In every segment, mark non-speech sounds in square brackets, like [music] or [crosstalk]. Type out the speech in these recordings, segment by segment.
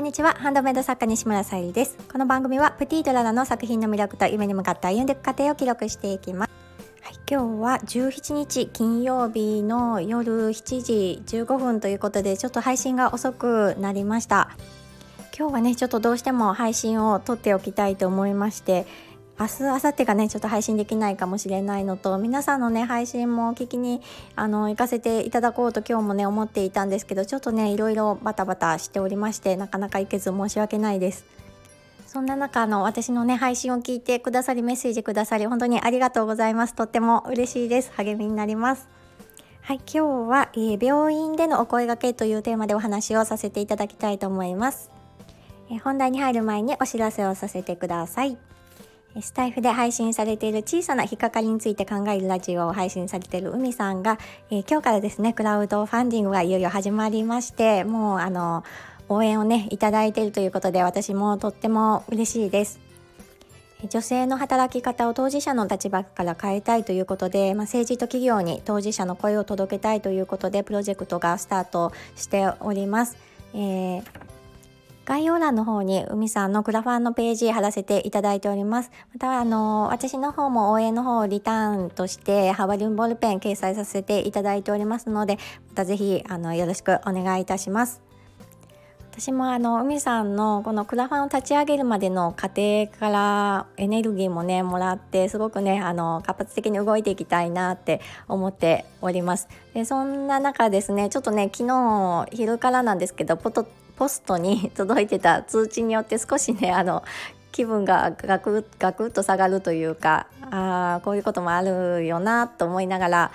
こんにちは。ハンドメイド作家西村さゆりです。この番組はプティドラナの作品の魅力と夢に向かって歩んでいく過程を記録していきます。はい、今日は17日金曜日の夜7時15分ということでちょっと配信が遅くなりました。今日はねちょっとどうしても配信を撮っておきたいと思いまして明日明後日がねちょっと配信できないかもしれないのと皆さんのね配信も聞きにあの行かせていただこうと今日もね思っていたんですけどちょっとねいろいろバタバタしておりましてなかなか行けず申し訳ないです。そんな中の私のね配信を聞いてくださりメッセージくださり本当にありがとうございます。とっても嬉しいです。励みになります。はい今日は、えー、病院でのお声がけというテーマでお話をさせていただきたいと思います、えー、本題に入る前にお知らせをさせてください。スタイフで配信されている小さな引っかかりについて考えるラジオを配信されている海さんが、えー、今日からですねクラウドファンディングがいよいよ始まりましてもうあの応援をねいただいているということで私もとっても嬉しいです女性の働き方を当事者の立場から変えたいということで、まあ、政治と企業に当事者の声を届けたいということでプロジェクトがスタートしております。えー概要欄の方に海さんのクラファンのページ貼らせていただいております。またあの私の方も応援の方をリターンとしてハワリンボールペン掲載させていただいておりますのでまたぜひあのよろしくお願いいたします。私もあの海さんのこのクラファンを立ち上げるまでの過程からエネルギーもねもらってすごくねあの活発的に動いていきたいなって思っておりますでそんな中ですねちょっとね昨日昼からなんですけどポトポストに届いてた通知によって少しね [laughs] あの気分がガクガクッと下がるというかあこういうこともあるよなと思いながら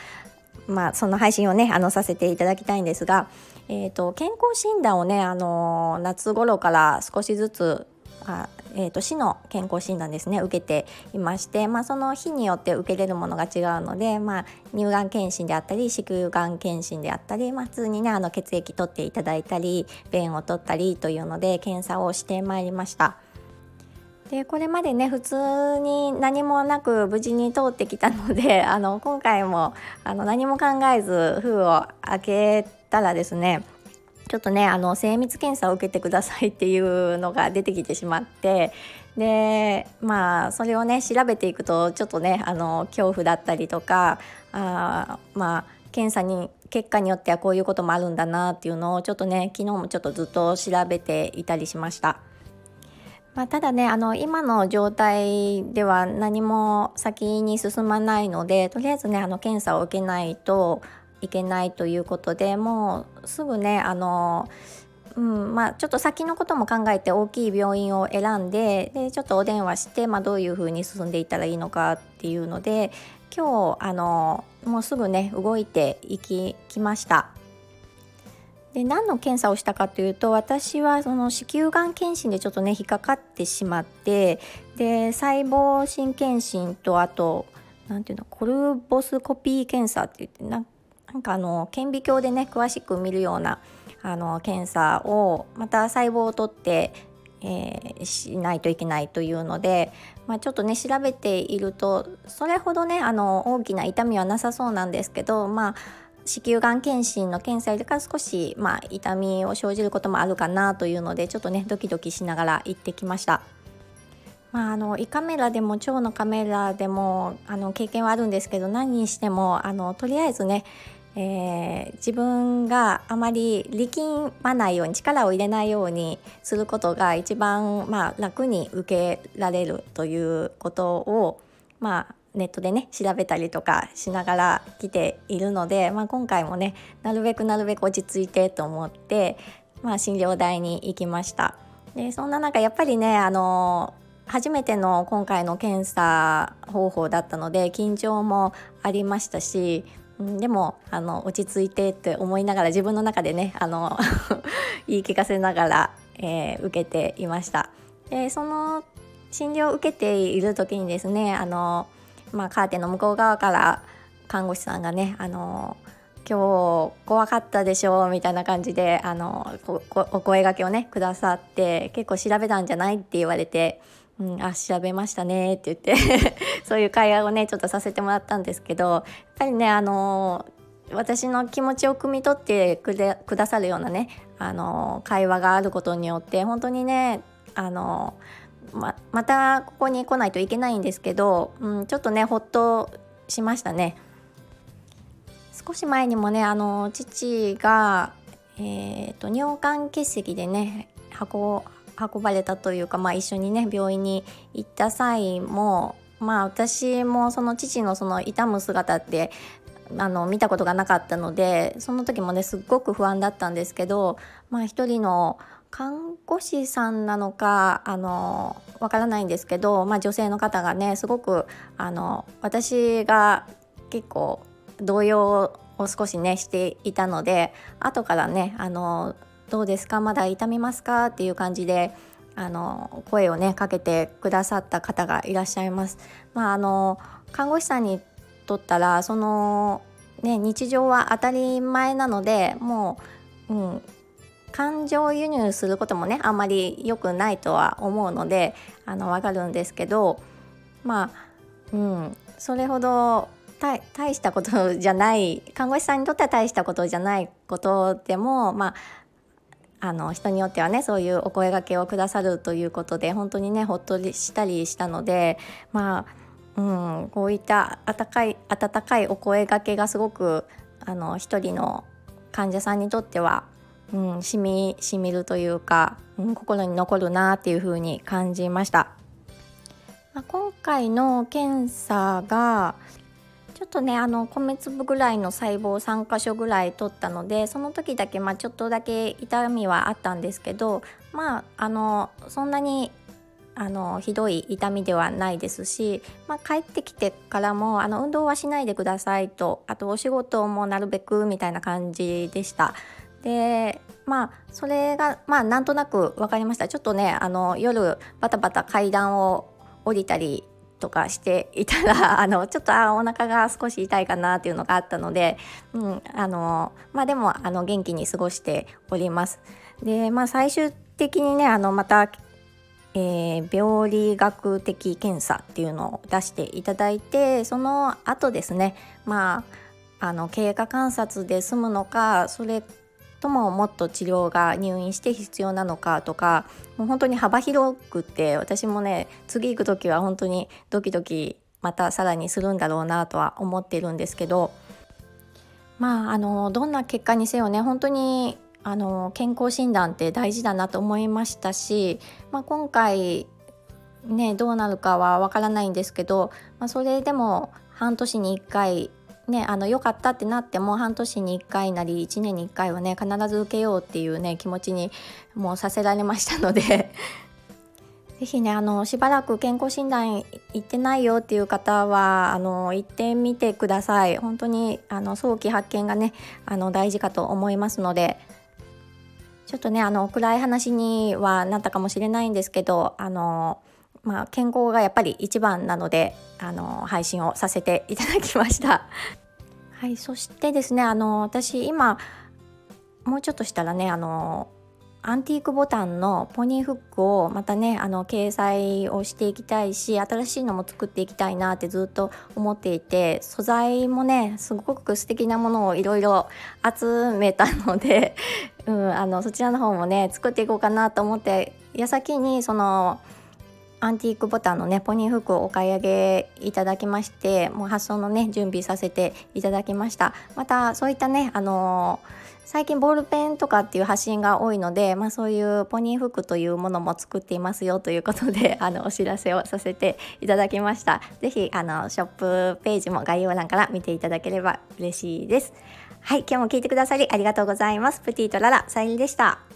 まあその配信をねあのさせていただきたいんですが、えーと、健康診断をねあの夏頃から少しずつあえーと、市の健康診断ですね受けていまして、まあ、その日によって受けれるものが違うので、まあ、乳がん検診であったり子宮がん検診であったり、まあ、普通にねあの血液取っていただいたり便を取ったりというので検査をしてまいりました。でこれまでね普通に何もなく無事に通ってきたので [laughs] あの今回もあの何も考えず封を開けたらですねちょっとねあの精密検査を受けてくださいっていうのが出てきてしまってでまあそれをね調べていくとちょっとねあの恐怖だったりとかあまあ検査に結果によってはこういうこともあるんだなっていうのをちょっとね昨日もちょっとずっと調べていたりしました。まあ、ただねあの今の状態では何も先に進まないのでとりあえずねあの検査を受けないといけないということでもうすぐねあのうんまあ、ちょっと先のことも考えて大きい病院を選んででちょっとお電話して、まあ、どういうふうに進んでいったらいいのかっていうので今日あのもうすぐね動いていききました。で何の検査をしたかというと私はその子宮がん検診でちょっとね引っかかってしまってで細胞診検診とあと何ていうのコルボスコピー検査って言ってななんかあの顕微鏡でね詳しく見るようなあの検査をまた細胞を取ってえー、しないといけないというので、まあ、ちょっとね調べているとそれほどねあの大きな痛みはなさそうなんですけどまあ子宮がん検診の検査よりか少し、まあ、痛みを生じることもあるかなというのでちょっとねドキドキしながら行ってきました。まあ、あの胃カメラでも腸のカメラでもあの経験はあるんですけど何にしてもあのとりあえずねえー、自分があまり力まないように力を入れないようにすることが一番、まあ、楽に受けられるということを、まあ、ネットでね調べたりとかしながら来ているので、まあ、今回もねなるべくなるべく落ち着いてと思って、まあ、診療台に行きました。でそんな中やっぱりねあの初めての今回の検査方法だったので緊張もありましたしうんでもあの落ち着いてって思いながら自分の中でねあの [laughs] 言い聞かせながら、えー、受けていました。でその診療を受けている時にですねあの、まあ、カーテンの向こう側から看護師さんがねあの今日怖かったでしょうみたいな感じであのお声がけをねくださって結構調べたんじゃないって言われてうん、あ調べましたねって言って [laughs] そういう会話をねちょっとさせてもらったんですけどやっぱりねあの私の気持ちを汲み取ってくれくださるようなねあの会話があることによって本当にねあのままたここに来ないといけないんですけど、うん、ちょっとねほっとしましたね。少し前にもねあの父が、えーと、尿管結石でね運運ばれたというか、まあ、一緒にね病院に行った際もまあ私もその父のその痛む姿ってあの見たことがなかったのでその時もねすっごく不安だったんですけどまあ一人の看護師さんなのかあのわからないんですけど、まあ、女性の方がねすごくあの私が結構動揺を少しねしていたので後からねあの「どうですか？まだ痛みますか?」っていう感じであの声をねかけてくださった方がいらっしゃいます。まあ、あの看護師さんにとったらその、ね、日常は当たり前なのでもう、うん、感情輸入することもねあんまり良くないとは思うのであの分かるんですけどまあ、うん、それほど大したことじゃない看護師さんにとっては大したことじゃないことでもまああの人によってはねそういうお声がけをくださるということで本当にねほっとしたりしたのでまあうん、こういった温かい温かいお声がけがすごくあの一人の患者さんにとっては、うん、しみしみるというか、うん、心に残るなっていうふうに感じました。ま、今回の検査がちょっとねあの米粒ぐらいの細胞3箇所ぐらい取ったのでその時だけ、まあ、ちょっとだけ痛みはあったんですけどまああのそんなにあのひどい痛みではないですし、まあ、帰ってきてからもあの運動はしないでくださいとあとお仕事もなるべくみたいな感じでした。でまあそれがまあなんとなく分かりましたちょっとねあの夜バタバタ階段を降りたりとかしていたら [laughs] あのちょっとあお腹が少し痛いかなっていうのがあったので、うんあのまあ、でもあの元気に過ごしております。でまあ最終的にねあのまたえー、病理学的検査っていうのを出していただいてその後ですねまああの経過観察で済むのかそれとももっと治療が入院して必要なのかとかもう本当に幅広くって私もね次行く時は本当にドキドキまたさらにするんだろうなとは思ってるんですけどまああのどんな結果にせよね本当にあの健康診断って大事だなと思いましたし、まあ、今回ねどうなるかはわからないんですけど、まあ、それでも半年に1回ね、あの良かったってなっても半年に1回なり1年に1回はね必ず受けようっていうね気持ちにもうさせられましたので。[laughs] 是非ねあのしばらく健康診断行ってないよっていう方はあの行ってみてください。本当にあの早期発見がねあの大事かと思いますので。ちょっとねあの暗い話にはなったかもしれないんですけどあのまあ、健康がやっぱり一番なのであの配信をさせていただきました。[laughs] はい、そしてですねあの私今もうちょっとしたらねあのアンティークボタンのポニーフックをまたねあの掲載をしていきたいし新しいのも作っていきたいなってずっと思っていて素材もねすごく素敵なものをいろいろ集めたので [laughs] うん、あのそちらの方もね作っていこうかなと思って矢先にそのアンティークボタンのねポニーフックをお買い上げいただきましてもう発送のね準備させていただきましたまたそういったねあのー、最近ボールペンとかっていう発信が多いので、まあ、そういうポニーフックというものも作っていますよということで [laughs] あのお知らせをさせていただきました是非あのショップページも概要欄から見ていただければ嬉しいですはい、今日も聞いてくださりありがとうございます。プティとララ、さゆりでした。